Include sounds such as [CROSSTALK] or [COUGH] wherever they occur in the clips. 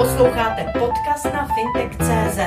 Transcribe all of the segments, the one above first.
Posloucháte podcast na fintech.cz.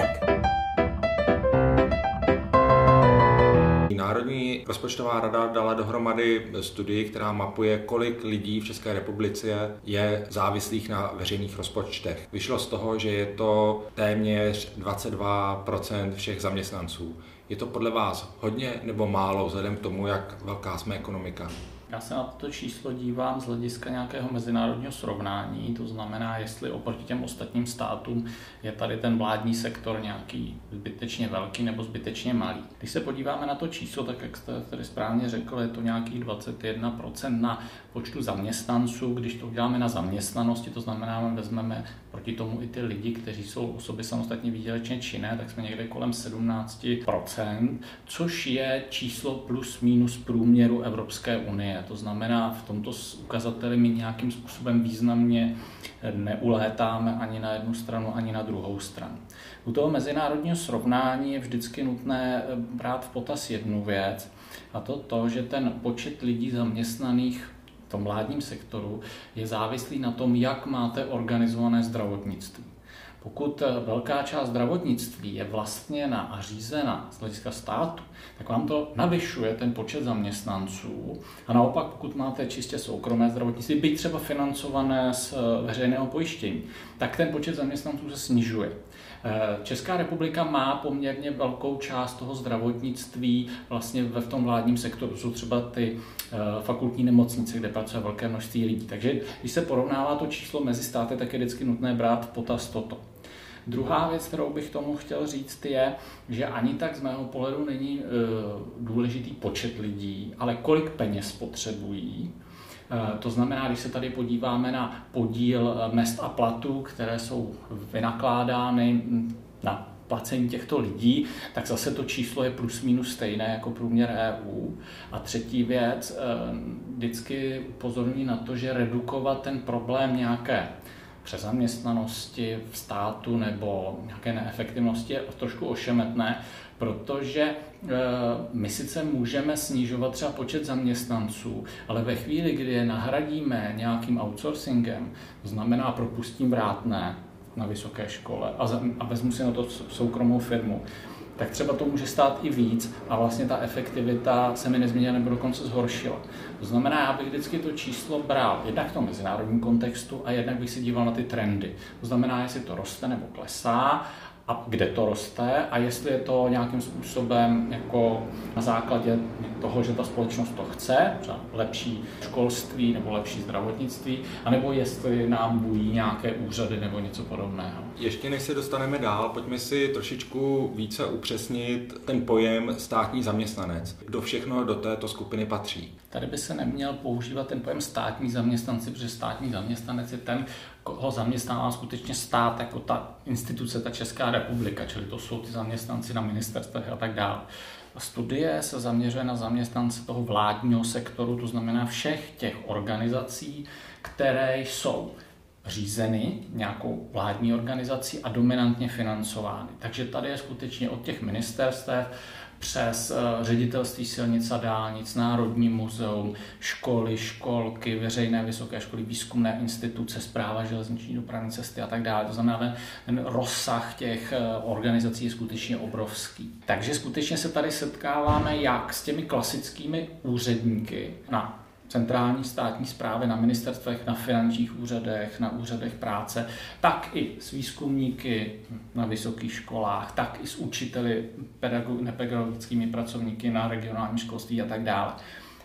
Národní rozpočtová rada dala dohromady studii, která mapuje, kolik lidí v České republice je závislých na veřejných rozpočtech. Vyšlo z toho, že je to téměř 22% všech zaměstnanců. Je to podle vás hodně nebo málo vzhledem k tomu, jak velká jsme ekonomika? Já se na to číslo dívám z hlediska nějakého mezinárodního srovnání, to znamená, jestli oproti těm ostatním státům je tady ten vládní sektor nějaký zbytečně velký nebo zbytečně malý. Když se podíváme na to číslo, tak jak jste tady správně řekl, je to nějakých 21% na počtu zaměstnanců. Když to uděláme na zaměstnanosti, to znamená, vezmeme proti tomu i ty lidi, kteří jsou osoby samostatně výdělečně činné, tak jsme někde kolem 17%, což je číslo plus minus průměru Evropské unie. To znamená, v tomto ukazateli my nějakým způsobem významně neulétáme ani na jednu stranu, ani na druhou stranu. U toho mezinárodního srovnání je vždycky nutné eh, brát v potaz jednu věc, a to to, že ten počet lidí zaměstnaných tom vládním sektoru je závislý na tom, jak máte organizované zdravotnictví. Pokud eh, velká část zdravotnictví je vlastněna a řízena z hlediska státu, tak vám to navyšuje ten počet zaměstnanců. A naopak, pokud máte čistě soukromé zdravotnictví, byť třeba financované z eh, veřejného pojištění, tak ten počet zaměstnanců se snižuje. Eh, Česká republika má poměrně velkou část toho zdravotnictví vlastně ve v tom vládním sektoru. Jsou třeba ty fakultní nemocnice, kde pracuje velké množství lidí. Takže když se porovnává to číslo mezi státy, tak je vždycky nutné brát v potaz toto. Druhá věc, kterou bych tomu chtěl říct, je, že ani tak z mého pohledu není e, důležitý počet lidí, ale kolik peněz potřebují. E, to znamená, když se tady podíváme na podíl e, mest a platů, které jsou vynakládány na placení těchto lidí, tak zase to číslo je plus minus stejné jako průměr EU. A třetí věc, vždycky upozorní na to, že redukovat ten problém nějaké přezaměstnanosti v státu nebo nějaké neefektivnosti je trošku ošemetné, protože e, my sice můžeme snižovat třeba počet zaměstnanců, ale ve chvíli, kdy je nahradíme nějakým outsourcingem, to znamená propustím vrátné na vysoké škole a vezmu si na to soukromou firmu, tak třeba to může stát i víc a vlastně ta efektivita se mi nezměnila nebo dokonce zhoršila. To znamená, já bych vždycky to číslo bral jednak v tom mezinárodním kontextu a jednak bych se díval na ty trendy. To znamená, jestli to roste nebo klesá a kde to roste a jestli je to nějakým způsobem jako na základě toho, že ta společnost to chce, třeba lepší školství nebo lepší zdravotnictví, anebo jestli nám bují nějaké úřady nebo něco podobného. Ještě než se dostaneme dál, pojďme si trošičku více upřesnit ten pojem státní zaměstnanec. Kdo všechno do této skupiny patří? Tady by se neměl používat ten pojem státní zaměstnanci, protože státní zaměstnanec je ten, koho zaměstnává skutečně stát, jako ta instituce, ta Česká republika, čili to jsou ty zaměstnanci na ministerstvech a tak dále. Studie se zaměřuje na zaměstnance toho vládního sektoru, to znamená všech těch organizací, které jsou řízeny nějakou vládní organizací a dominantně financovány. Takže tady je skutečně od těch ministerstev přes eh, ředitelství silnic a dálnic, Národní muzeum, školy, školky, veřejné vysoké školy, výzkumné instituce, zpráva železniční dopravní cesty a tak dále. To znamená, ten, rozsah těch eh, organizací je skutečně obrovský. Takže skutečně se tady setkáváme jak s těmi klasickými úředníky na centrální státní zprávy na ministerstvech, na finančních úřadech, na úřadech práce, tak i s výzkumníky na vysokých školách, tak i s učiteli, nepedagogickými pracovníky na regionálním školství a tak dále.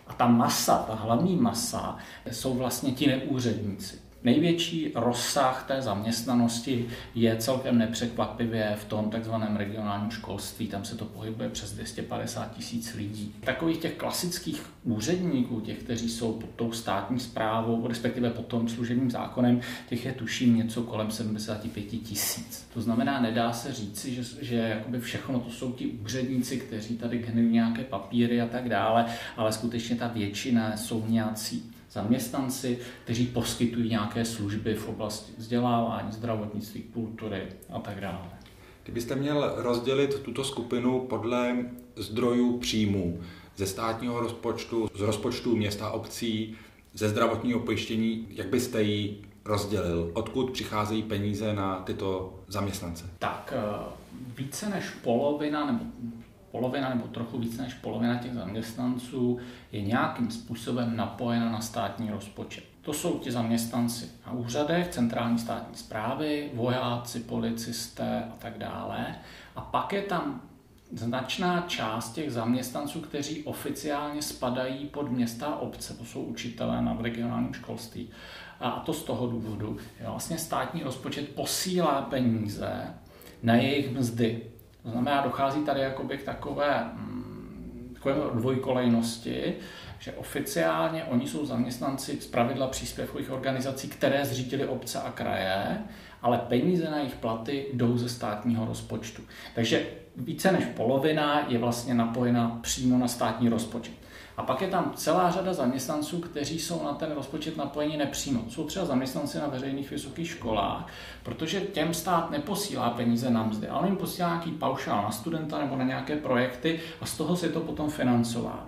A ta masa, ta hlavní masa, jsou vlastně ti neúředníci. Největší rozsah té zaměstnanosti je celkem nepřekvapivě v tom takzvaném regionálním školství. Tam se to pohybuje přes 250 tisíc lidí. Takových těch klasických úředníků, těch, kteří jsou pod tou státní zprávou, respektive pod tom služebním zákonem, těch je tuším něco kolem 75 tisíc. To znamená, nedá se říci, že, že jakoby všechno to jsou ti úředníci, kteří tady generují nějaké papíry a tak dále, ale skutečně ta většina jsou nějací zaměstnanci, kteří poskytují nějaké služby v oblasti vzdělávání, zdravotnictví, kultury a tak dále. Kdybyste měl rozdělit tuto skupinu podle zdrojů příjmů ze státního rozpočtu, z rozpočtu města obcí, ze zdravotního pojištění, jak byste ji rozdělil. Odkud přicházejí peníze na tyto zaměstnance? Tak eh, více než polovina nebo polovina nebo trochu více než polovina těch zaměstnanců je nějakým způsobem napojena na státní rozpočet. To jsou ti zaměstnanci na úřadech, centrální státní zprávy, vojáci, policisté a tak dále. A pak je tam značná část těch zaměstnanců, kteří oficiálně spadají pod města a obce, to jsou učitelé na regionálním školství. A to z toho důvodu, že vlastně státní rozpočet posílá peníze na jejich mzdy. To znamená, dochází tady jakoby k takové, mm, takové dvojkolejnosti, že oficiálně oni jsou zaměstnanci z pravidla příspěvkových organizací, které zřídili obce a kraje, ale peníze na jejich platy jdou ze státního rozpočtu. Takže více než polovina je vlastně napojena přímo na státní rozpočet. A pak je tam celá řada zaměstnanců, kteří jsou na ten rozpočet napojeni nepřímo. Jsou třeba zaměstnanci na veřejných vysokých školách, protože těm stát neposílá peníze na mzdy, ale jim posílá nějaký paušál na studenta nebo na nějaké projekty a z toho se to potom financováno.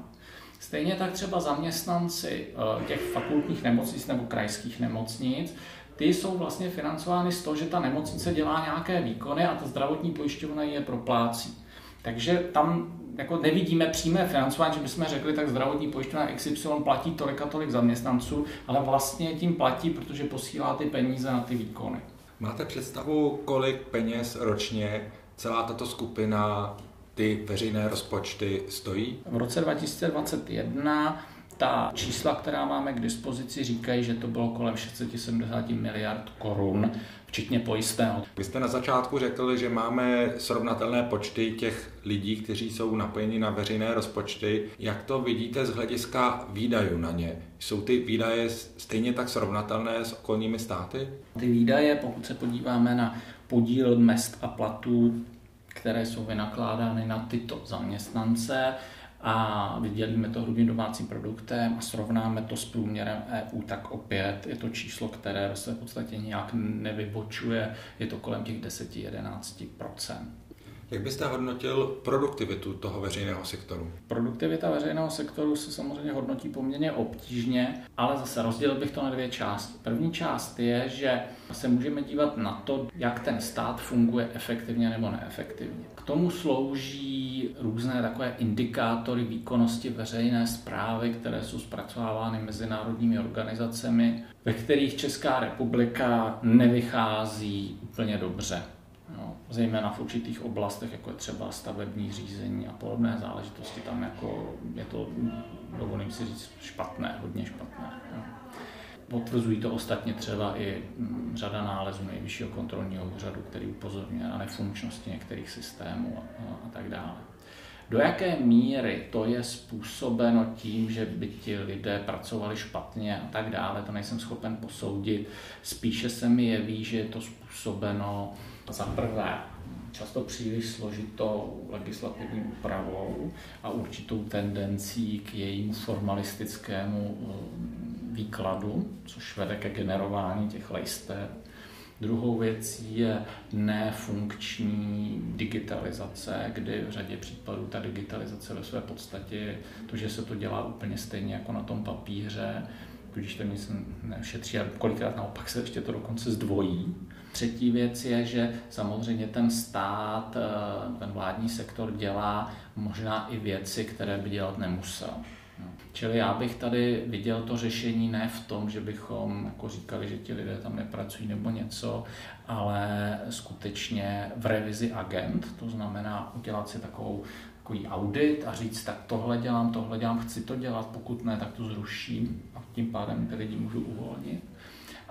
Stejně tak třeba zaměstnanci eh, těch fakultních nemocnic nebo krajských nemocnic, ty jsou vlastně financovány z toho, že ta nemocnice dělá nějaké výkony a ta zdravotní pojišťovna je proplácí. Takže tam jako nevidíme přímé financování, že bychom řekli, tak zdravotní pojišťovna XY platí tolik a tolik zaměstnanců, ale vlastně tím platí, protože posílá ty peníze na ty výkony. Máte představu, kolik peněz ročně celá tato skupina ty veřejné rozpočty stojí? V roce 2021 ta čísla, která máme k dispozici, říkají, že to bylo kolem 670 miliard korun, včetně pojistného. Vy jste na začátku řekl, že máme srovnatelné počty těch lidí, kteří jsou napojeni na veřejné rozpočty. Jak to vidíte z hlediska výdajů na ně? Jsou ty výdaje stejně tak srovnatelné s okolními státy? Ty výdaje, pokud se podíváme na podíl mest a platů, které jsou vynakládány na tyto zaměstnance, a vydělíme to hrubým domácím produktem a srovnáme to s průměrem EU, tak opět je to číslo, které se v podstatě nějak nevybočuje, je to kolem těch 10-11 jak byste hodnotil produktivitu toho veřejného sektoru? Produktivita veřejného sektoru se samozřejmě hodnotí poměrně obtížně, ale zase rozdělil bych to na dvě části. První část je, že se můžeme dívat na to, jak ten stát funguje efektivně nebo neefektivně. K tomu slouží různé takové indikátory výkonnosti veřejné zprávy, které jsou zpracovávány mezinárodními organizacemi, ve kterých Česká republika nevychází úplně dobře. Zejména v určitých oblastech, jako je třeba stavební řízení a podobné záležitosti, tam jako je to, dovolím si říct, špatné, hodně špatné. Potvrzují to ostatně třeba i mm, řada nálezů nejvyššího kontrolního úřadu, který upozorňuje na nefunkčnosti některých systémů a, a tak dále. Do jaké míry to je způsobeno tím, že by ti lidé pracovali špatně a tak dále, to nejsem schopen posoudit. Spíše se mi jeví, že je to způsobeno za prvé často příliš složitou legislativní úpravou a určitou tendencí k jejímu formalistickému eh, výkladu, což vede ke generování těch lejster. Druhou věcí je nefunkční digitalizace, kdy v řadě případů ta digitalizace ve své podstatě to, že se to dělá úplně stejně jako na tom papíře, když to nic nešetří a kolikrát naopak se ještě to dokonce zdvojí. Třetí věc je, že samozřejmě ten stát, eh, ten vládní sektor dělá možná i věci, které by dělat nemusel. No. Čili já bych tady viděl to řešení ne v tom, že bychom jako říkali, že ti lidé tam nepracují nebo něco, ale skutečně v revizi agent, to znamená udělat si takovou takový audit a říct, tak tohle dělám, tohle dělám, chci to dělat, pokud ne, tak to zruším a tím pádem ty lidi můžu uvolnit.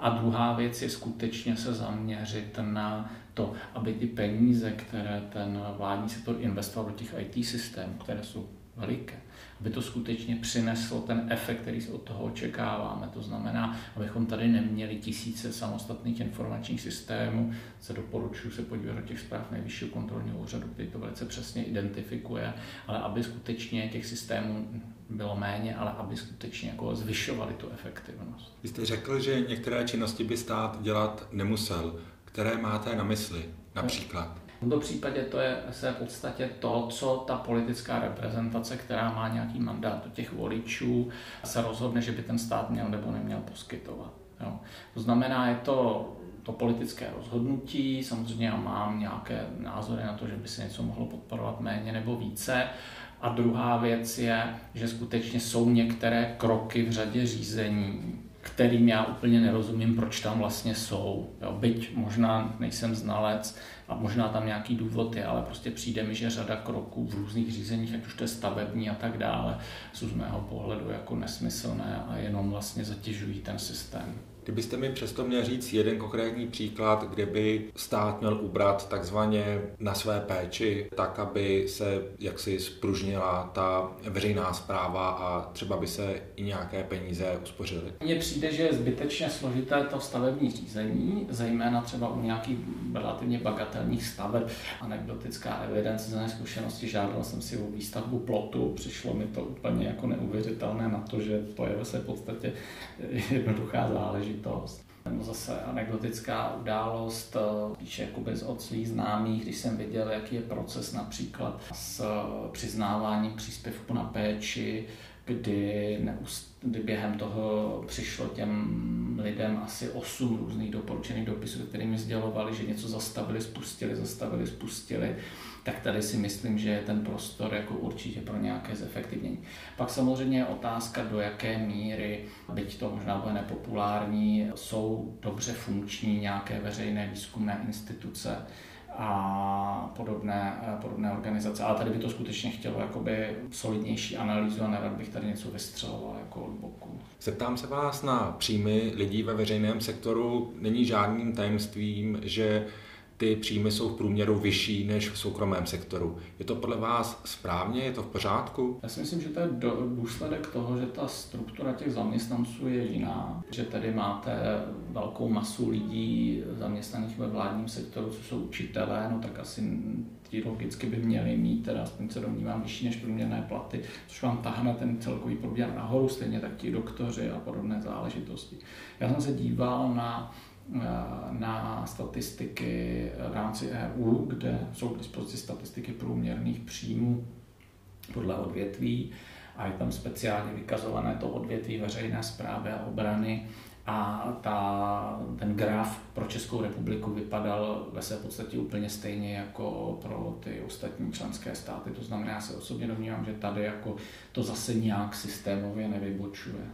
A druhá věc je skutečně se zaměřit na to, aby ty peníze, které ten vládní sektor investoval do těch IT systémů, které jsou veliké, aby to skutečně přineslo ten efekt, který od toho očekáváme. To znamená, abychom tady neměli tisíce samostatných informačních systémů, se doporučuji se podívat do těch zpráv nejvyššího kontrolního úřadu, který to velice přesně identifikuje, ale aby skutečně těch systémů bylo méně, ale aby skutečně jako zvyšovali tu efektivnost. Vy jste řekl, že některé činnosti by stát dělat nemusel. Které máte na mysli například? V tomto případě to je se v podstatě to, co ta politická reprezentace, která má nějaký mandát do těch voličů, se rozhodne, že by ten stát měl nebo neměl poskytovat. Jo. To znamená, je to to politické rozhodnutí, samozřejmě já mám nějaké názory na to, že by se něco mohlo podporovat méně nebo více. A druhá věc je, že skutečně jsou některé kroky v řadě řízení, kterým já úplně nerozumím, proč tam vlastně jsou. Jo, byť možná nejsem znalec a možná tam nějaký důvod je, ale prostě přijde mi, že řada kroků v různých řízeních, ať už to je stavební a tak dále, jsou z mého pohledu jako nesmyslné a jenom vlastně zatěžují ten systém. Kdybyste mi přesto měl říct jeden konkrétní příklad, kde by stát měl ubrat takzvaně na své péči, tak aby se jaksi spružnila ta veřejná zpráva a třeba by se i nějaké peníze uspořily. Mně přijde, že je zbytečně složité to stavební řízení, zejména třeba u nějakých relativně bagatelních staveb. Anekdotická evidence z zkušenosti, žádal jsem si o výstavbu plotu, přišlo mi to úplně jako neuvěřitelné na to, že to je ve podstatě [LAUGHS] jednoduchá záležitost záležitost. Nebo zase anekdotická událost, eh, píše jakoby od svých známých, když jsem viděl, jaký je proces například s eh, přiznáváním příspěvku na péči, kdy, neust, kdy během toho přišlo těm lidem asi osm různých doporučených dopisů, kterými sdělovali, že něco zastavili, spustili, zastavili, spustili tak tady si myslím, že je ten prostor jako určitě pro nějaké zefektivnění. Pak samozřejmě je otázka, do jaké míry, byť to možná bude nepopulární, jsou dobře funkční nějaké veřejné výzkumné instituce, a podobné, podobné organizace. Ale tady by to skutečně chtělo jakoby solidnější analýzu a nerad bych tady něco vystřeloval jako od boku. Zeptám se vás na příjmy lidí ve veřejném sektoru. Není žádným tajemstvím, že ty příjmy jsou v průměru vyšší než v soukromém sektoru. Je to podle vás správně? Je to v pořádku? Já si myslím, že to je do, důsledek toho, že ta struktura těch zaměstnanců je jiná. Že tady máte velkou masu lidí zaměstnaných ve vládním sektoru, co jsou učitelé, no tak asi ti logicky by měli mít, teda aspoň se domnívám, vyšší než průměrné platy, což vám tahne ten celkový průměr nahoru, stejně tak ti doktoři a podobné záležitosti. Já jsem se díval na na statistiky v rámci EU, kde jsou k dispozici statistiky průměrných příjmů podle odvětví a je tam speciálně vykazované to odvětví veřejné zprávy a obrany a ta, ten graf pro Českou republiku vypadal ve své podstatě úplně stejně jako pro ty ostatní členské státy. To znamená, já se osobně domnívám, že tady jako to zase nějak systémově nevybočuje.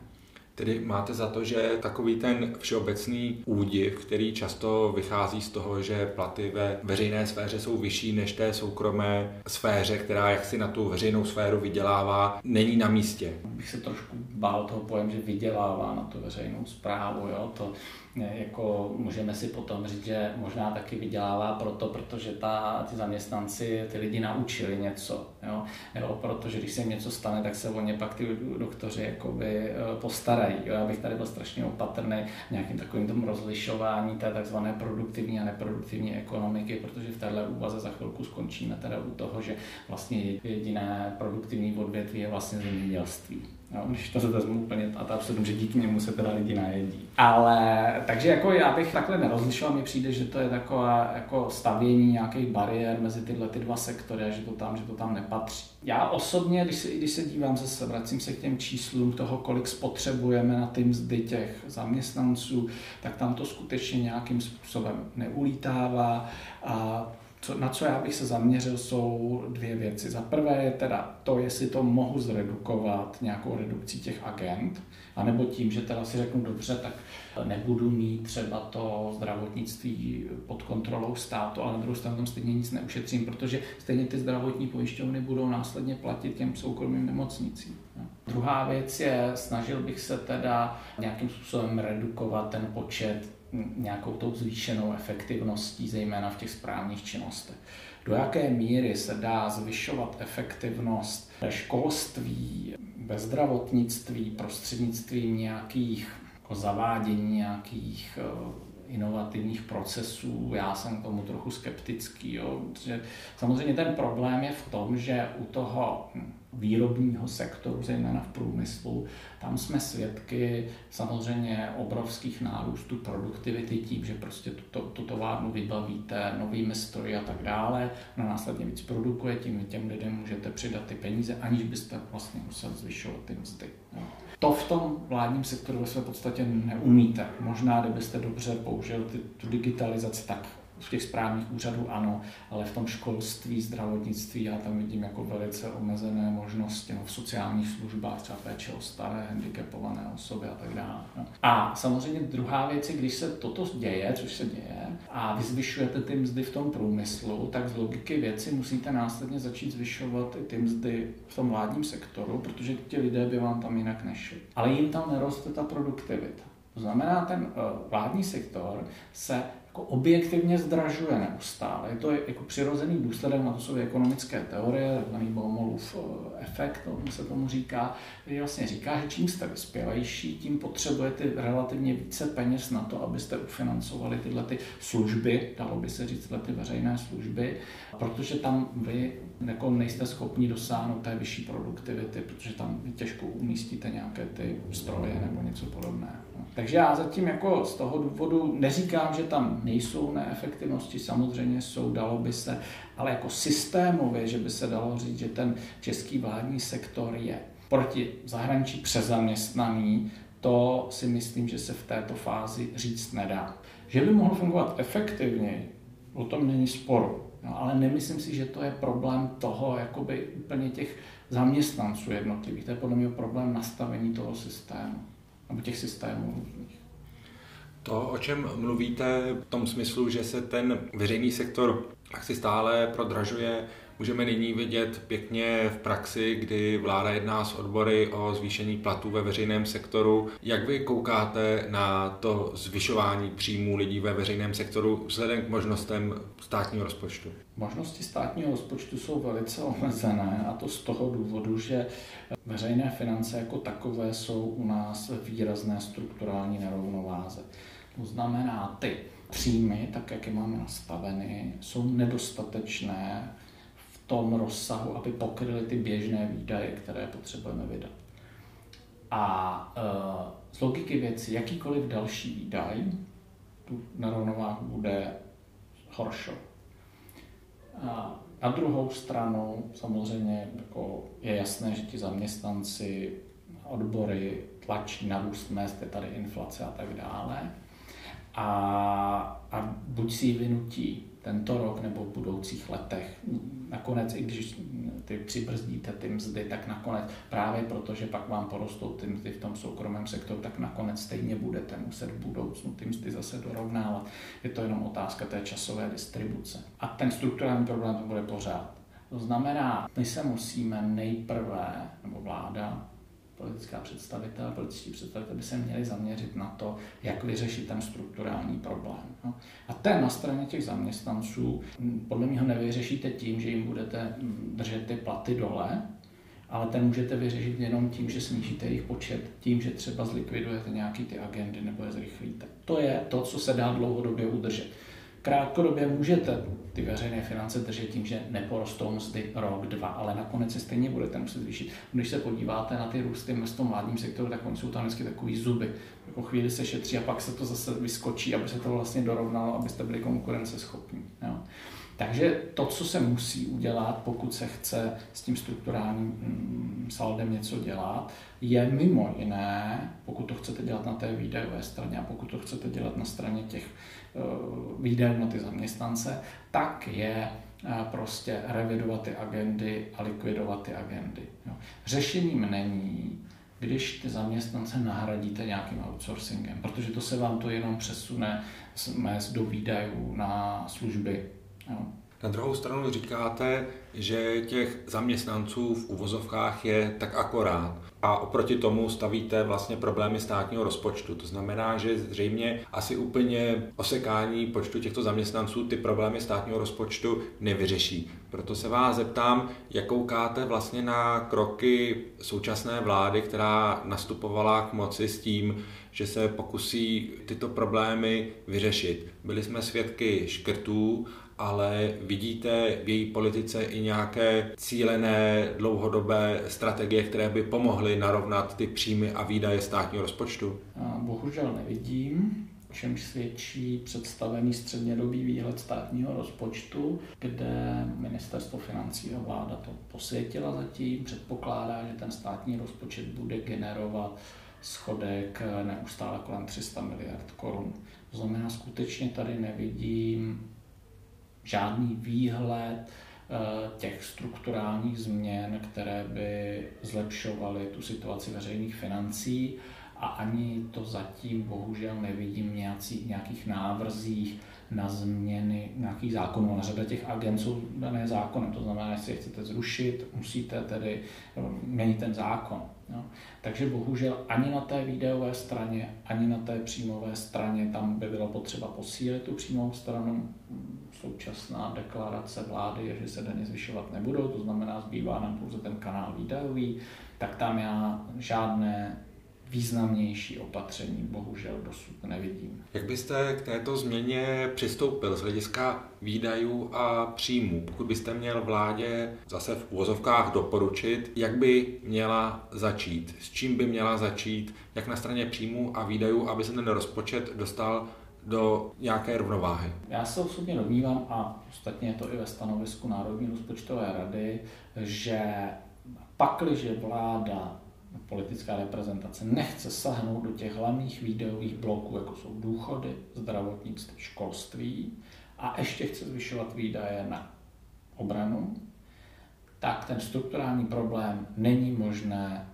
Tedy máte za to, že takový ten všeobecný údiv, který často vychází z toho, že platy ve veřejné sféře jsou vyšší než té soukromé sféře, která jaksi na tu veřejnou sféru vydělává, není na místě. Bych se trošku bál toho pojem, že vydělává na tu veřejnou zprávu. Jo? To jako můžeme si potom říct, že možná taky vydělává proto, protože ta, ty zaměstnanci ty lidi naučili něco. Jo? Jo, protože když se jim něco stane, tak se o ně pak ty doktoři jakoby eh, postarají. Jo? Já bych tady byl strašně opatrný nějakým takovým tom rozlišování té takzvané produktivní a neproduktivní ekonomiky, protože v téhle úvaze za chvilku skončíme teda u toho, že vlastně jediné produktivní odvětví je vlastně zemědělství. No, když to se vezmu úplně a absurdum, že díky němu se teda lidi najedí. Ale takže jako já bych takhle nerozlišoval, mi přijde, že to je takové jako stavění nějakých bariér mezi tyhle ty dva sektory a že to tam, že to tam nepatří. Já osobně, když se, když se dívám zase, vracím se k těm číslům toho, kolik spotřebujeme na ty mzdy těch zaměstnanců, tak tam to skutečně nějakým způsobem neulítává a co, na co já bych se zaměřil, jsou dvě věci. Za prvé je teda to, jestli to mohu zredukovat nějakou redukcí těch agent, anebo tím, že teda si řeknu dobře, tak nebudu mít třeba to zdravotnictví pod kontrolou státu, ale na druhou stranu tam stejně nic neušetřím, protože stejně ty zdravotní pojišťovny budou následně platit těm soukromým nemocnicím. Druhá věc je, snažil bych se teda nějakým způsobem redukovat ten počet nějakou tou zvýšenou efektivností, zejména v těch správních činnostech. Do jaké míry se dá zvyšovat efektivnost ve školství, ve zdravotnictví, prostřednictvím nějakých jako zavádění nějakých eh, inovativních procesů, já jsem k tomu trochu skeptický. Jo. Samozřejmě ten problém je v tom, že u toho výrobního sektoru, zejména v průmyslu, tam jsme svědky samozřejmě obrovských nárůstů produktivity tím, že prostě tu, tu továrnu vybavíte novými stroji a tak dále, ona následně víc produkuje, tím těm lidem můžete přidat ty peníze, aniž byste vlastně museli zvyšovat ty mzdy. Jo. To v tom vládním sektoru ve své podstatě neumíte. Možná, kdybyste dobře použil ty, tu digitalizaci, tak v těch správních úřadů ano, ale v tom školství, zdravotnictví já tam vidím jako velice omezené možnosti no, v sociálních službách, třeba péče o staré, handicapované osoby a tak dále. No. A samozřejmě druhá věc je, když se toto děje, což se děje, a vy zvyšujete ty mzdy v tom průmyslu, tak z logiky věci musíte následně začít zvyšovat i ty mzdy v tom vládním sektoru, protože ti lidé by vám tam jinak nešli. Ale jim tam neroste ta produktivita. To znamená, ten uh, vládní sektor se jako objektivně zdražuje neustále. Je to jako přirozený důsledek, na to jsou ekonomické teorie, takzvaný Baumolův eh, efekt, to se tomu říká, který vlastně říká, že čím jste vyspělejší, tím potřebujete relativně více peněz na to, abyste ufinancovali tyhle ty služby, dalo by se říct tyhle ty veřejné služby, protože tam vy jako nejste schopni dosáhnout té vyšší produktivity, protože tam těžko umístíte nějaké ty stroje nebo něco podobného. Takže já zatím jako z toho důvodu neříkám, že tam nejsou neefektivnosti, samozřejmě jsou, dalo by se, ale jako systémově, že by se dalo říct, že ten český vládní sektor je proti zahraničí přezaměstnaný, to si myslím, že se v této fázi říct nedá. Že by mohl fungovat efektivněji, o tom není sporu. No, ale nemyslím si, že to je problém toho, jakoby úplně těch zaměstnanců jednotlivých. To je podle mě problém nastavení toho systému nebo těch systémů různých. To, o čem mluvíte, v tom smyslu, že se ten veřejný sektor si stále prodražuje, můžeme nyní vidět pěkně v praxi, kdy vláda jedná s odbory o zvýšení platů ve veřejném sektoru. Jak vy koukáte na to zvyšování příjmů lidí ve veřejném sektoru vzhledem k možnostem státního rozpočtu? Možnosti státního rozpočtu jsou velice omezené a to z toho důvodu, že veřejné finance jako takové jsou u nás výrazné strukturální nerovnováze. To znamená, ty příjmy, tak jak je máme nastaveny, jsou nedostatečné tom rozsahu, aby pokryly ty běžné výdaje, které potřebujeme vydat. A e, z logiky věci, jakýkoliv další výdaj, tu nerovnováhu bude horší. Na druhou stranu samozřejmě jako je jasné, že ti zaměstnanci, odbory tlačí na růst mest, je tady inflace a tak dále. A, a buď si ji vynutí tento rok nebo v budoucích letech. Nakonec, i když ty přibrzdíte ty mzdy, tak nakonec právě proto, že pak vám porostou ty mzdy v tom soukromém sektoru, tak nakonec stejně budete muset v budoucnu ty mzdy zase dorovnávat. Je to jenom otázka té časové distribuce. A ten strukturální problém to bude pořád. To znamená, my se musíme nejprve, nebo vláda, politická představitel, političtí představitel by se měli zaměřit na to, jak vyřešit ten strukturální problém. No. A ten na straně těch zaměstnanců podle mě ho nevyřešíte tím, že jim budete držet ty platy dole, ale ten můžete vyřešit jenom tím, že snížíte jejich počet, tím, že třeba zlikvidujete nějaký ty agendy nebo je zrychlíte. To je to, co se dá dlouhodobě udržet krátkodobě můžete ty veřejné finance držet tím, že neporostou mzdy rok, dva, ale nakonec se stejně budete muset zvýšit. Když se podíváte na ty růsty v tom vládním sektoru, tak oni jsou tam vždycky takový zuby. Po chvíli se šetří a pak se to zase vyskočí, aby se to vlastně dorovnalo, abyste byli konkurenceschopní. Jo. Takže to, co se musí udělat, pokud se chce s tím strukturálním mm, saldem něco dělat, je mimo jiné, pokud to chcete dělat na té výdajové straně a pokud to chcete dělat na straně těch uh, výdajů na ty zaměstnance, tak je uh, prostě revidovat ty agendy a likvidovat ty agendy. Jo. Řešením není, když ty zaměstnance nahradíte nějakým outsourcingem, protože to se vám to jenom přesune z do výdajů na služby Jo. Na druhou stranu říkáte, že těch zaměstnanců v uvozovkách je tak akorát a oproti tomu stavíte vlastně problémy státního rozpočtu. To znamená, že zřejmě asi úplně osekání počtu těchto zaměstnanců ty problémy státního rozpočtu nevyřeší. Proto se vás zeptám, jak koukáte vlastně na kroky současné vlády, která nastupovala k moci s tím, že se pokusí tyto problémy vyřešit. Byli jsme svědky škrtů ale vidíte v její politice i nějaké cílené dlouhodobé strategie, které by pomohly narovnat ty příjmy a výdaje státního rozpočtu? Bohužel nevidím. čemž svědčí představený střednědobý výhled státního rozpočtu, kde ministerstvo financí a vláda to posvětila zatím, předpokládá, že ten státní rozpočet bude generovat schodek neustále kolem 300 miliard korun. To znamená, skutečně tady nevidím žádný výhled eh, těch strukturálních změn, které by zlepšovaly tu situaci veřejných financí a ani to zatím bohužel nevidím v nějakých návrzích na změny nějakých zákonů. Ale řada těch agent jsou dané zákonem, to znamená, jestli je chcete zrušit, musíte tedy měnit ten zákon. Jo. Takže bohužel ani na té výdajové straně, ani na té příjmové straně tam by bylo potřeba posílit tu příjmovou stranu. Současná deklarace vlády je, že se daně zvyšovat nebudou, to znamená, zbývá nám pouze ten kanál výdajový, tak tam já žádné významnější opatření bohužel dosud nevidím. Jak byste k této změně přistoupil z hlediska výdajů a příjmů? Pokud byste měl vládě zase v úvozovkách doporučit, jak by měla začít, s čím by měla začít, jak na straně příjmů a výdajů, aby se ten rozpočet dostal do nějaké rovnováhy. Já se osobně domnívám, a ostatně je to i ve stanovisku Národní rozpočtové rady, že pakliže vláda politická reprezentace nechce sahnout do těch hlavních výdajových bloků, jako jsou důchody, zdravotnictví, školství a ještě chce zvyšovat výdaje na obranu, tak ten strukturální problém není možné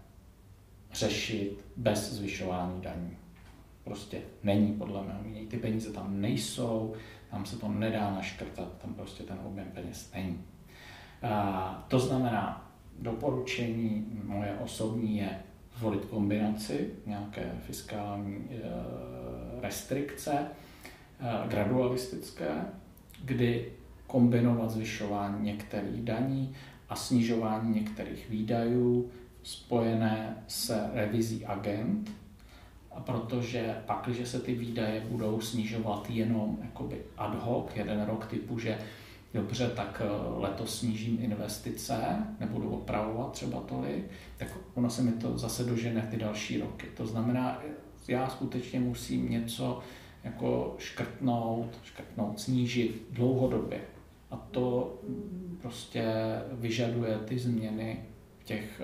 řešit bez zvyšování daní. Prostě není podle mého mínění. Ty peníze tam nejsou, tam se to nedá naškrtat, tam prostě ten objem peněz není. A to znamená, doporučení moje osobní je zvolit kombinaci nějaké fiskální eh, restrikce, eh, gradualistické, kdy kombinovat zvyšování některých daní a snižování některých výdajů spojené s revizí agent, protože pak, když se ty výdaje budou snižovat jenom jakoby ad hoc, jeden rok typu, že dobře, tak eh, letos snížím investice, nebudu opravovat třeba tolik, tak ono se mi to zase dožene ty další roky. To znamená, já skutečně musím něco jako škrtnout, škrtnout, snížit dlouhodobě. A to prostě vyžaduje ty změny v těch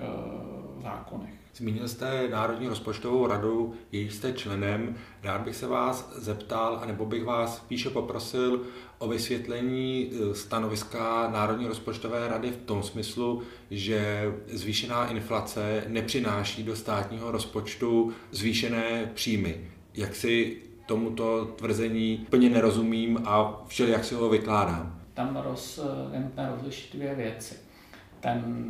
uh, zákonech. Zmínil jste Národní rozpočtovou radu, její jste členem. Rád bych se vás zeptal, anebo bych vás spíše poprosil o vysvětlení eh, stanoviska Národní rozpočtové rady v tom smyslu, že zvýšená inflace nepřináší do státního rozpočtu zvýšené příjmy. Jak si tomuto tvrzení plně nerozumím a všelijak si ho vykládám. Tam roz, je nutné rozlišit dvě věci ten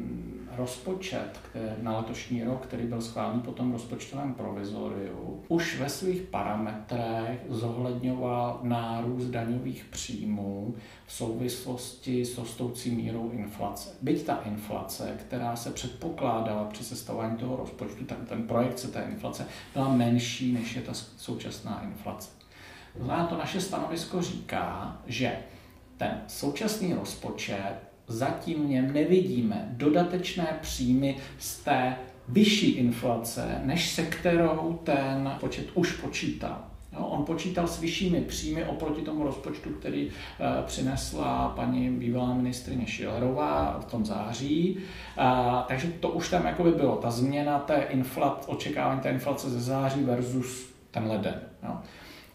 rozpočet který, na letošní rok, který byl schválen po tom rozpočtovém provizoriu, už ve svých parametrech zohledňoval nárůst daňových příjmů v souvislosti s rostoucí mírou inflace. Byť ta inflace, která se předpokládala při sestavování toho rozpočtu, ten, ten projekce té inflace, byla menší, než je ta současná inflace. To znamená, to naše stanovisko říká, že ten současný rozpočet zatím v něm nevidíme dodatečné příjmy z té vyšší inflace, než se kterou ten počet už počítal. Jo, on počítal s vyššími příjmy oproti tomu rozpočtu, který e, přinesla paní bývalá ministrině Šilerová v tom září. E, takže to už tam jako by bylo, ta změna té inflace, očekávání té inflace ze září versus ten leden. Jo.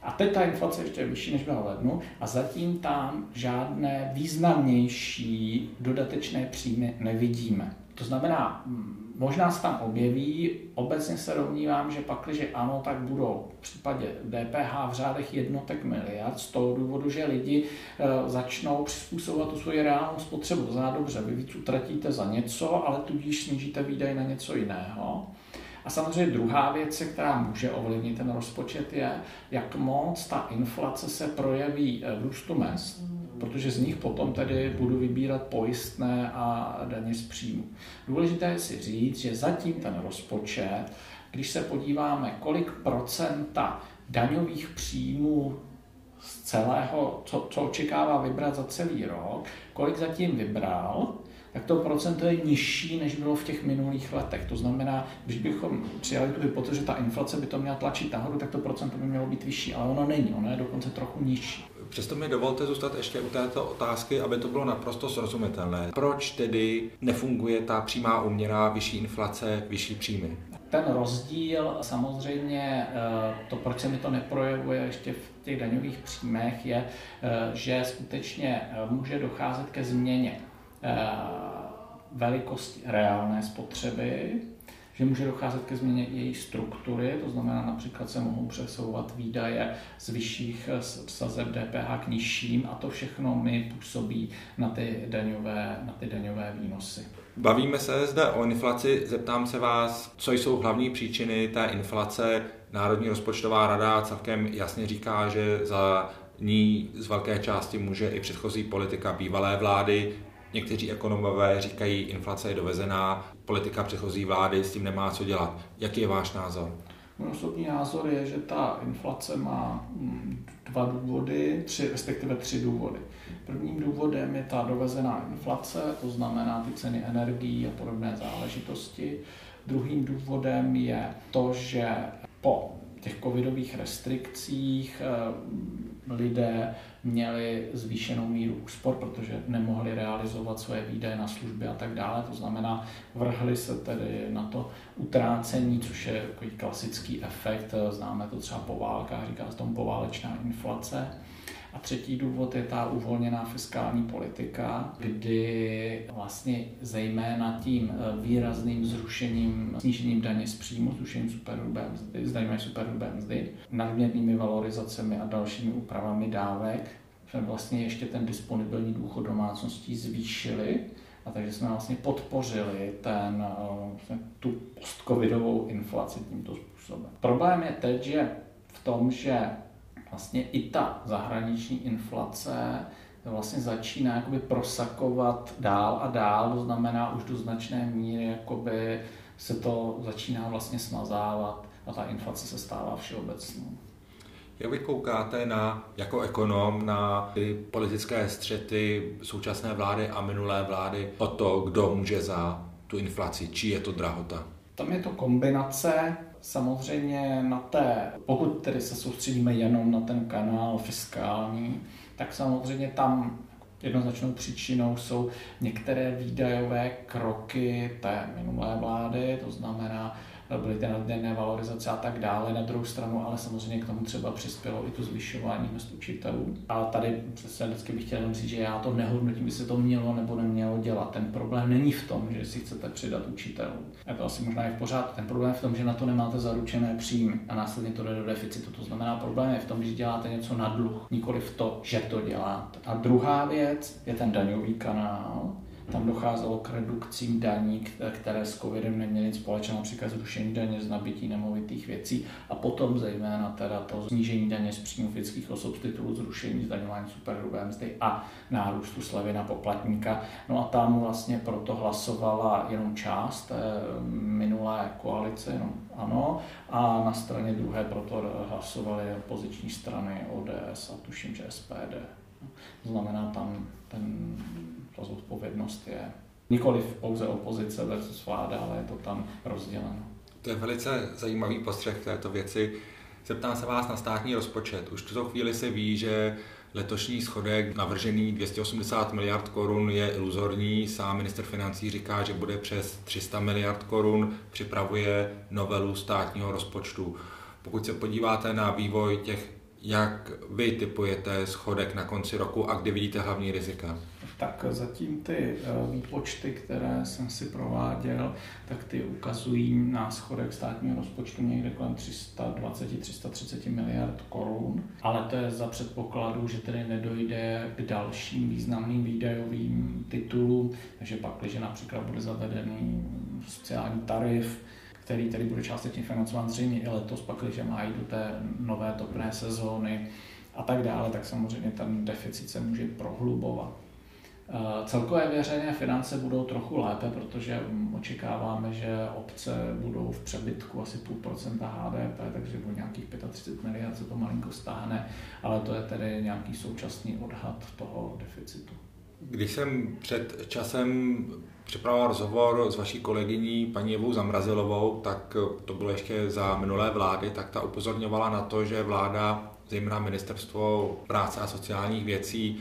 A teď ta inflace ještě je vyšší, než byla v lednu a zatím tam žádné významnější dodatečné příjmy nevidíme. To znamená, možná se tam objeví, obecně se domnívám, že pak, když ano, tak budou v případě DPH v řádech jednotek miliard z toho důvodu, že lidi e, začnou přizpůsobovat tu svoji reálnou spotřebu. To znamená, dobře, vy víc utratíte za něco, ale tudíž snížíte výdaj na něco jiného. A samozřejmě druhá věc, která může ovlivnit ten rozpočet, je, jak moc ta inflace se projeví v růstu mest, protože z nich potom tedy budu vybírat pojistné a daně z příjmu. Důležité je si říct, že zatím ten rozpočet, když se podíváme, kolik procenta daňových příjmů z celého, co, co očekává vybrat za celý rok, kolik zatím vybral, tak to procento je nižší, než bylo v těch minulých letech. To znamená, když bychom přijali tu hypotézu, že ta inflace by to měla tlačit nahoru, tak to procento by mělo být vyšší, ale ono není, ono je dokonce trochu nižší. Přesto mi dovolte zůstat ještě u této otázky, aby to bylo naprosto srozumitelné. Proč tedy nefunguje ta přímá úměra, vyšší inflace, vyšší příjmy? Ten rozdíl samozřejmě, eh, to, proč se mi to neprojevuje ještě v těch daňových příjmech, je, eh, že skutečně eh, může docházet ke změně velikosti reálné spotřeby, že může docházet ke změně její struktury, to znamená například se mohou přesouvat výdaje z vyšších sazeb DPH k nižším a to všechno mi působí na ty daňové, na ty daňové výnosy. Bavíme se zde o inflaci, zeptám se vás, co jsou hlavní příčiny té inflace. Národní rozpočtová rada celkem jasně říká, že za ní z velké části může i předchozí politika bývalé vlády. Někteří ekonomové říkají, inflace je dovezená, politika předchozí vlády s tím nemá co dělat. Jaký je váš názor? Můj osobní názor je, že ta inflace má mm, dva důvody, tři, respektive tři důvody. Prvním důvodem je ta dovezená inflace, to znamená ty ceny energií a podobné záležitosti. Druhým důvodem je to, že po těch covidových restrikcích eh, lidé měli zvýšenou míru úspor, protože nemohli realizovat svoje výdaje na služby a tak dále. To znamená, vrhli se tedy na to utrácení, což je takový klasický efekt, známe to třeba po válkách, říká se tomu poválečná inflace. A třetí důvod je ta uvolněná fiskální politika, kdy vlastně zejména tím eh, výrazným zrušením, snížením daně z příjmu, zrušením superhrubé mzdy, zdanění superhrubé mzdy, nadměrnými valorizacemi a dalšími úpravami dávek, jsme vlastně ještě ten disponibilní důchod domácností zvýšili, a takže jsme vlastně podpořili ten, eh, tu postcovidovou inflaci tímto způsobem. Problém je teď, že v tom, že vlastně i ta zahraniční inflace vlastně začíná jakoby prosakovat dál a dál, to znamená už do značné míry jakoby se to začíná vlastně smazávat a ta inflace se stává všeobecnou. Jak vy koukáte na, jako ekonom na ty politické střety současné vlády a minulé vlády o to, kdo může za tu inflaci, či je to drahota? Tam je to kombinace samozřejmě na té, pokud tedy se soustředíme jenom na ten kanál fiskální, tak samozřejmě tam jednoznačnou příčinou jsou některé výdajové kroky té minulé vlády, to znamená byly ty nadměrné valorizace a tak dále. Na druhou stranu, ale samozřejmě k tomu třeba přispělo i to zvyšování mest učitelů. A tady přesně vždycky bych chtěl říct, že já to nehodnotím, jestli to mělo nebo nemělo dělat. Ten problém není v tom, že si chcete přidat učitelů. A to asi možná je v pořádku. Ten problém je v tom, že na to nemáte zaručené příjmy a následně to jde do deficitu. To znamená, problém je v tom, že děláte něco na dluh, nikoli v to, že to děláte. A druhá věc je ten daňový kanál, tam docházelo k redukcím daní, které s covidem neměly nic společného, například zrušení daně z nabití nemovitých věcí a potom zejména teda to snížení daně z příjmu fyzických osob z titulu zrušení zdaňování superhrubé mzdy a nárůstu slevy na poplatníka. No a tam vlastně proto hlasovala jenom část minulé koalice, jenom ano, a na straně druhé proto hlasovaly opoziční strany ODS a tuším, že SPD. To znamená, tam ten ta zodpovědnost je nikoli pouze opozice versus vláda, ale je to tam rozděleno. To je velice zajímavý postřeh této věci. Zeptám se vás na státní rozpočet. Už v tuto chvíli se ví, že letošní schodek navržený 280 miliard korun je iluzorní. Sám minister financí říká, že bude přes 300 miliard korun, připravuje novelu státního rozpočtu. Pokud se podíváte na vývoj těch, jak vy typujete schodek na konci roku a kdy vidíte hlavní rizika? tak zatím ty eh, výpočty, které jsem si prováděl, tak ty ukazují na schodek státního rozpočtu někde kolem 320-330 miliard korun, ale to je za předpokladu, že tedy nedojde k dalším významným výdajovým titulům, takže pak, když například bude zavedený sociální tarif, který tedy bude částečně financován zřejmě i letos, pak, když mají do té nové topné sezóny a tak dále, tak samozřejmě ten deficit se může prohlubovat. Eh, celkové veřejné finance budou trochu lépe, protože očekáváme, že obce budou v přebytku asi půl procenta HDP, takže o nějakých 35 miliard se to malinko stáhne, ale to je tedy nějaký současný odhad toho deficitu. Když jsem před časem připravoval rozhovor s vaší kolegyní paní Evou Zamrazilovou, tak to bylo ještě za minulé vlády, tak ta upozorňovala na to, že vláda, zejména ministerstvo práce a sociálních věcí,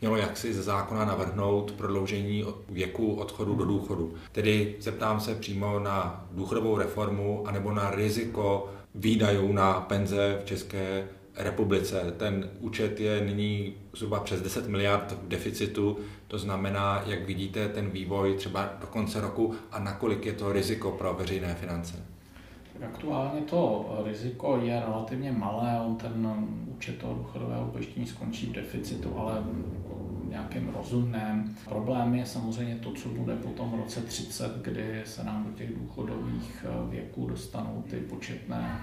mělo jaksi ze zákona navrhnout prodloužení věku odchodu do důchodu. Tedy zeptám se přímo na důchodovou reformu anebo na riziko výdajů na penze v České republice. Ten účet je nyní zhruba přes 10 miliard v deficitu, to znamená, jak vidíte ten vývoj třeba do konce roku a nakolik je to riziko pro veřejné finance. Aktuálně to riziko je relativně malé, on ten účet toho důchodového pojištění skončí v deficitu, ale v nějakém rozumném. Problém je samozřejmě to, co bude po tom roce 30, kdy se nám do těch důchodových věků dostanou ty početné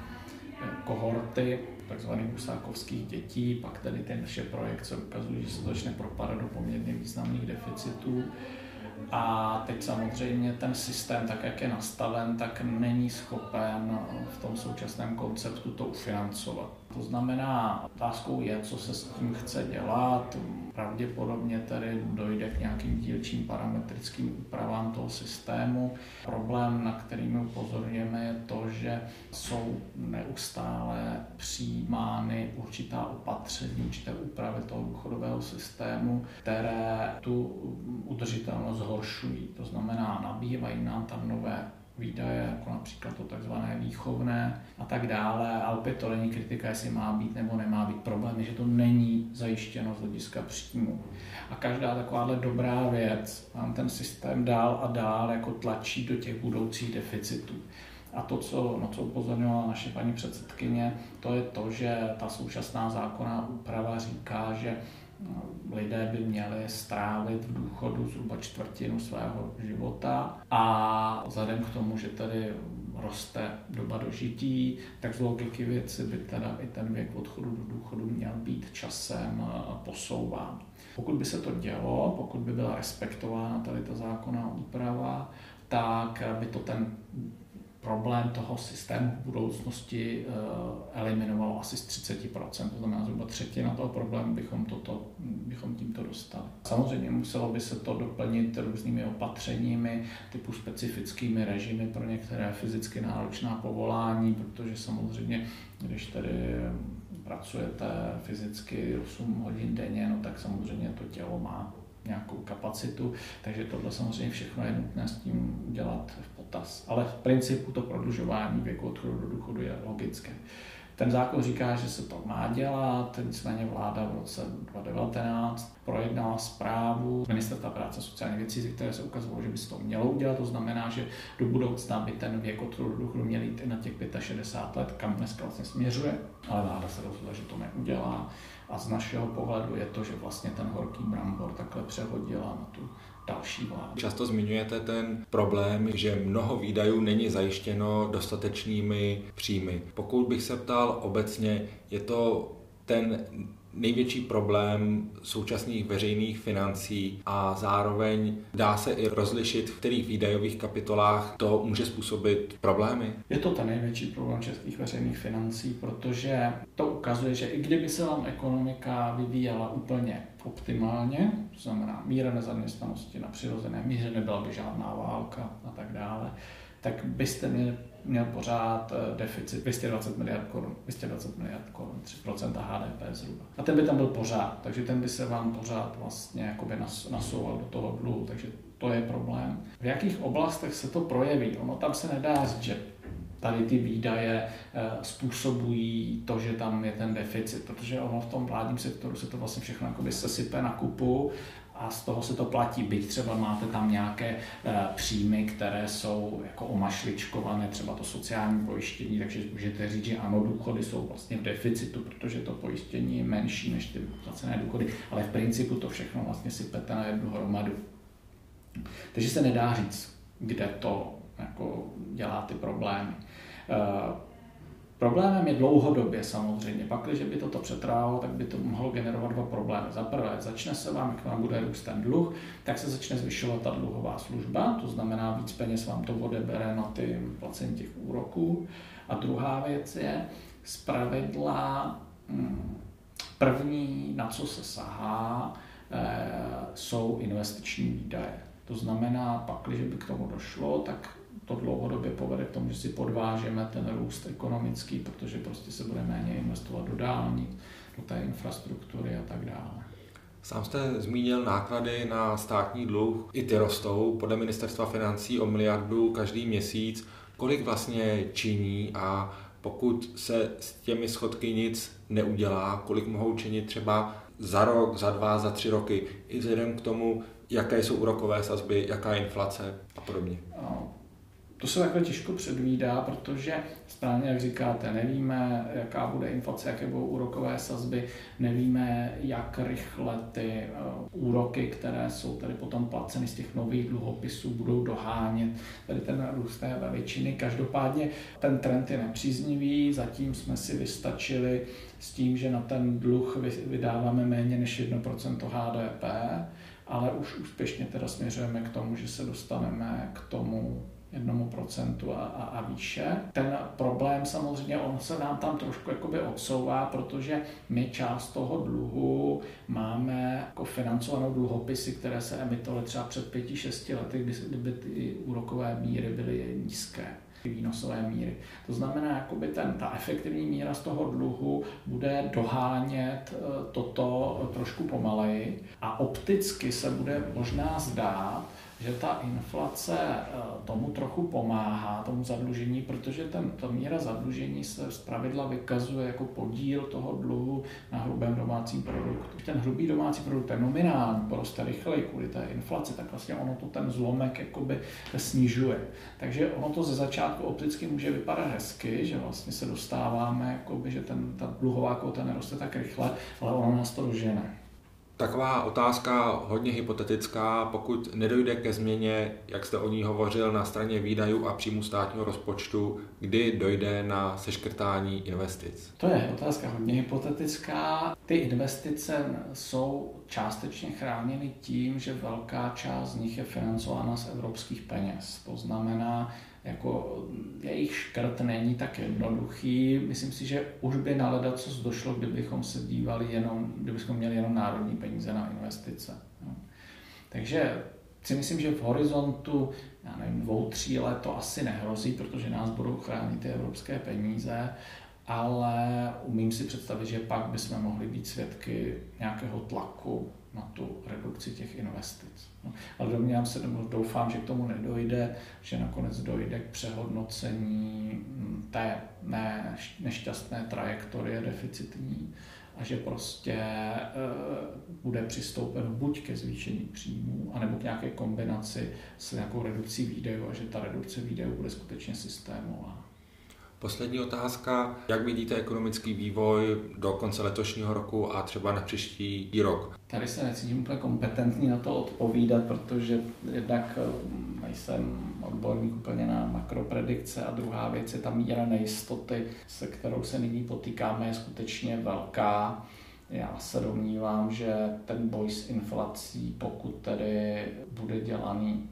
kohorty takzvaných husákovských dětí, pak tedy ty naše projekce ukazují, že se začne propadat do poměrně významných deficitů. A teď samozřejmě ten systém, tak jak je nastaven, tak není schopen v tom současném konceptu to ufinancovat. To znamená, otázkou je, co se s tím chce dělat. Pravděpodobně tedy dojde k nějakým dílčím parametrickým úpravám toho systému. Problém, na který my upozorňujeme, je to, že jsou neustále přijímány určitá opatření, určité úpravy toho důchodového systému, které tu udržitelnost zhoršují. To znamená, nabývají nám tam nové výdaje, jako například to takzvané výchovné a tak dále. Ale opět to není kritika, jestli má být nebo nemá být. Problém že to není zajištěno z hlediska příjmu. A každá takováhle dobrá věc nám ten systém dál a dál jako tlačí do těch budoucích deficitů. A to, co, na co upozorňovala naše paní předsedkyně, to je to, že ta současná zákonná úprava říká, že lidé by měli strávit v důchodu zhruba čtvrtinu svého života a vzhledem k tomu, že tedy roste doba dožití, tak z logiky věci by teda i ten věk odchodu do důchodu měl být časem eh, posouván. Pokud by se to dělo, pokud by byla respektována tady ta zákonná úprava, tak by to ten problém toho systému v budoucnosti eh, eliminovalo asi z 30%, to znamená zhruba třetina toho problému bychom, toto, bychom tímto dostali. Samozřejmě muselo by se to doplnit různými opatřeními, typu specifickými režimy pro některé fyzicky náročná povolání, protože samozřejmě, když tedy pracujete fyzicky 8 hodin denně, no tak samozřejmě to tělo má nějakou kapacitu, takže tohle samozřejmě všechno je nutné s tím udělat v potaz. Ale v principu to prodlužování věku odchodu do důchodu je logické. Ten zákon říká, že se to má dělat, nicméně vláda v roce 2019 projednala zprávu Ministerstva práce a sociální věcí, ze které se ukazovalo, že by se to mělo udělat. To znamená, že do budoucna by ten věk odchodu do měl jít i na těch 65 let, kam dneska vlastně směřuje, ale vláda se rozhodla, že to neudělá. A z našeho pohledu je to, že vlastně ten horký brambor takhle přehodila na tu další vládu. Často zmiňujete ten problém, že mnoho výdajů není zajištěno dostatečnými příjmy. Pokud bych se ptal obecně, je to ten největší problém současných veřejných financí a zároveň dá se i rozlišit, v kterých výdajových kapitolách to může způsobit problémy? Je to ten největší problém českých veřejných financí, protože to ukazuje, že i kdyby se vám ekonomika vyvíjela úplně optimálně, to znamená míra nezaměstnanosti na přirozené míře, nebyla by žádná válka a tak dále, tak byste měli měl pořád eh, deficit 220 miliard korun, 220 miliard korun, 3% HDP zhruba. A ten by tam byl pořád, takže ten by se vám pořád vlastně jakoby nas, nasouval do toho dluhu, takže to je problém. V jakých oblastech se to projeví? Ono tam se nedá říct, že tady ty výdaje eh, způsobují to, že tam je ten deficit, protože ono v tom vládním sektoru se to vlastně všechno jakoby sesype na kupu a z toho se to platí, byť třeba máte tam nějaké e, příjmy, které jsou jako omašličkované, třeba to sociální pojištění, takže můžete říct, že ano, důchody jsou vlastně v deficitu, protože to pojištění je menší než ty placené důchody, ale v principu to všechno vlastně sypete na jednu hromadu. Takže se nedá říct, kde to jako dělá ty problémy. Problémem je dlouhodobě samozřejmě. Pak, když by toto přetrvalo, tak by to mohlo generovat dva problémy. Za prvé, začne se vám, jak vám bude růst ten dluh, tak se začne zvyšovat ta dluhová služba, to znamená, víc peněz vám to odebere na ty placení těch úroků. A druhá věc je, zpravidla hm, první, na co se sahá, jsou investiční výdaje. To znamená, pak, když by k tomu došlo, tak to dlouhodobě povede k tomu, že si podvážeme ten růst ekonomický, protože prostě se bude méně investovat do dálnic, do té infrastruktury a tak dále. Sám jste zmínil náklady na státní dluh, i ty rostou podle ministerstva financí o miliardu každý měsíc. Kolik vlastně činí a pokud se s těmi schodky nic neudělá, kolik mohou činit třeba za rok, za dva, za tři roky, i vzhledem k tomu, jaké jsou úrokové sazby, jaká je inflace a podobně. To se takhle těžko předvídá, protože správně, jak říkáte, nevíme, jaká bude inflace, jaké budou úrokové sazby, nevíme, jak rychle ty eh, úroky, které jsou tady potom placeny z těch nových dluhopisů, budou dohánět tady ten růst té veličiny. Každopádně ten trend je nepříznivý, zatím jsme si vystačili s tím, že na ten dluh vydáváme méně než 1% HDP, ale už úspěšně teda směřujeme k tomu, že se dostaneme k tomu jednomu procentu a, a, a výše. Ten problém samozřejmě, on se nám tam trošku jakoby odsouvá, protože my část toho dluhu máme jako financovanou dluhopisy, které se emitovaly třeba před pěti, šesti lety, kdy, kdyby ty úrokové míry byly nízké výnosové míry. To znamená, jakoby ten, ta efektivní míra z toho dluhu bude dohánět e, toto trošku pomaleji a opticky se bude možná zdát, že ta inflace eh, tomu trochu pomáhá, tomu zadlužení, protože ten, ta míra zadlužení se z pravidla vykazuje jako podíl toho dluhu na hrubém domácím produktu. Ten hrubý domácí produkt je nominální, poroste rychleji kvůli té inflaci, tak vlastně ono to ten zlomek jakoby snižuje. Takže ono to ze začátku opticky může vypadat hezky, že vlastně se dostáváme, jakoby, že ten, ta dluhová kvota neroste tak rychle, ale ono nás to dožene. Taková otázka hodně hypotetická, pokud nedojde ke změně, jak jste o ní hovořil, na straně výdajů a příjmu státního rozpočtu, kdy dojde na seškrtání investic? To je otázka hodně hypotetická. Ty investice jsou částečně chráněny tím, že velká část z nich je financována z evropských peněz. To znamená, jako jejich škrt není tak jednoduchý. Myslím si, že už by na co došlo, kdybychom se dívali jenom, kdybychom měli jenom národní peníze na investice. No. Takže si myslím, že v horizontu já nevím, dvou, tří let to asi nehrozí, protože nás budou chránit ty evropské peníze, ale umím si představit, že pak bychom mohli být svědky nějakého tlaku na tu redukci těch investic. Ale domnívám se, doufám, že k tomu nedojde, že nakonec dojde k přehodnocení hm, té ne, nešťastné trajektorie deficitní a že prostě e, bude přistoupeno buď ke zvýšení příjmů, anebo k nějaké kombinaci s nějakou redukcí výdajů a že ta redukce výdajů bude skutečně systémová. Poslední otázka. Jak vidíte ekonomický vývoj do konce letošního roku a třeba na příští rok? Tady se necítím úplně kompetentní na to odpovídat, protože jednak eh, nejsem odborník úplně na makropredikce a druhá věc je ta míra nejistoty, se kterou se nyní potýkáme, je skutečně velká. Já se domnívám, že ten boj s inflací, pokud tedy bude dělaný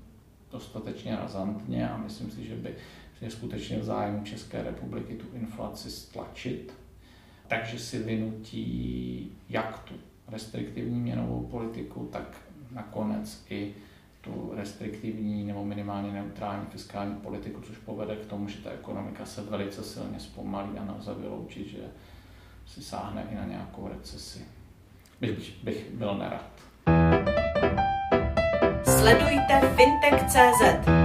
dostatečně razantně a myslím si, že by je skutečně v zájmu České republiky tu inflaci stlačit, takže si vynutí jak tu restriktivní měnovou politiku, tak nakonec i tu restriktivní nebo minimálně neutrální fiskální politiku, což povede k tomu, že ta ekonomika se velice silně zpomalí a nelze vyloučit, že si sáhne i na nějakou recesi. Byť bych byl nerad. Sledujte fintech.cz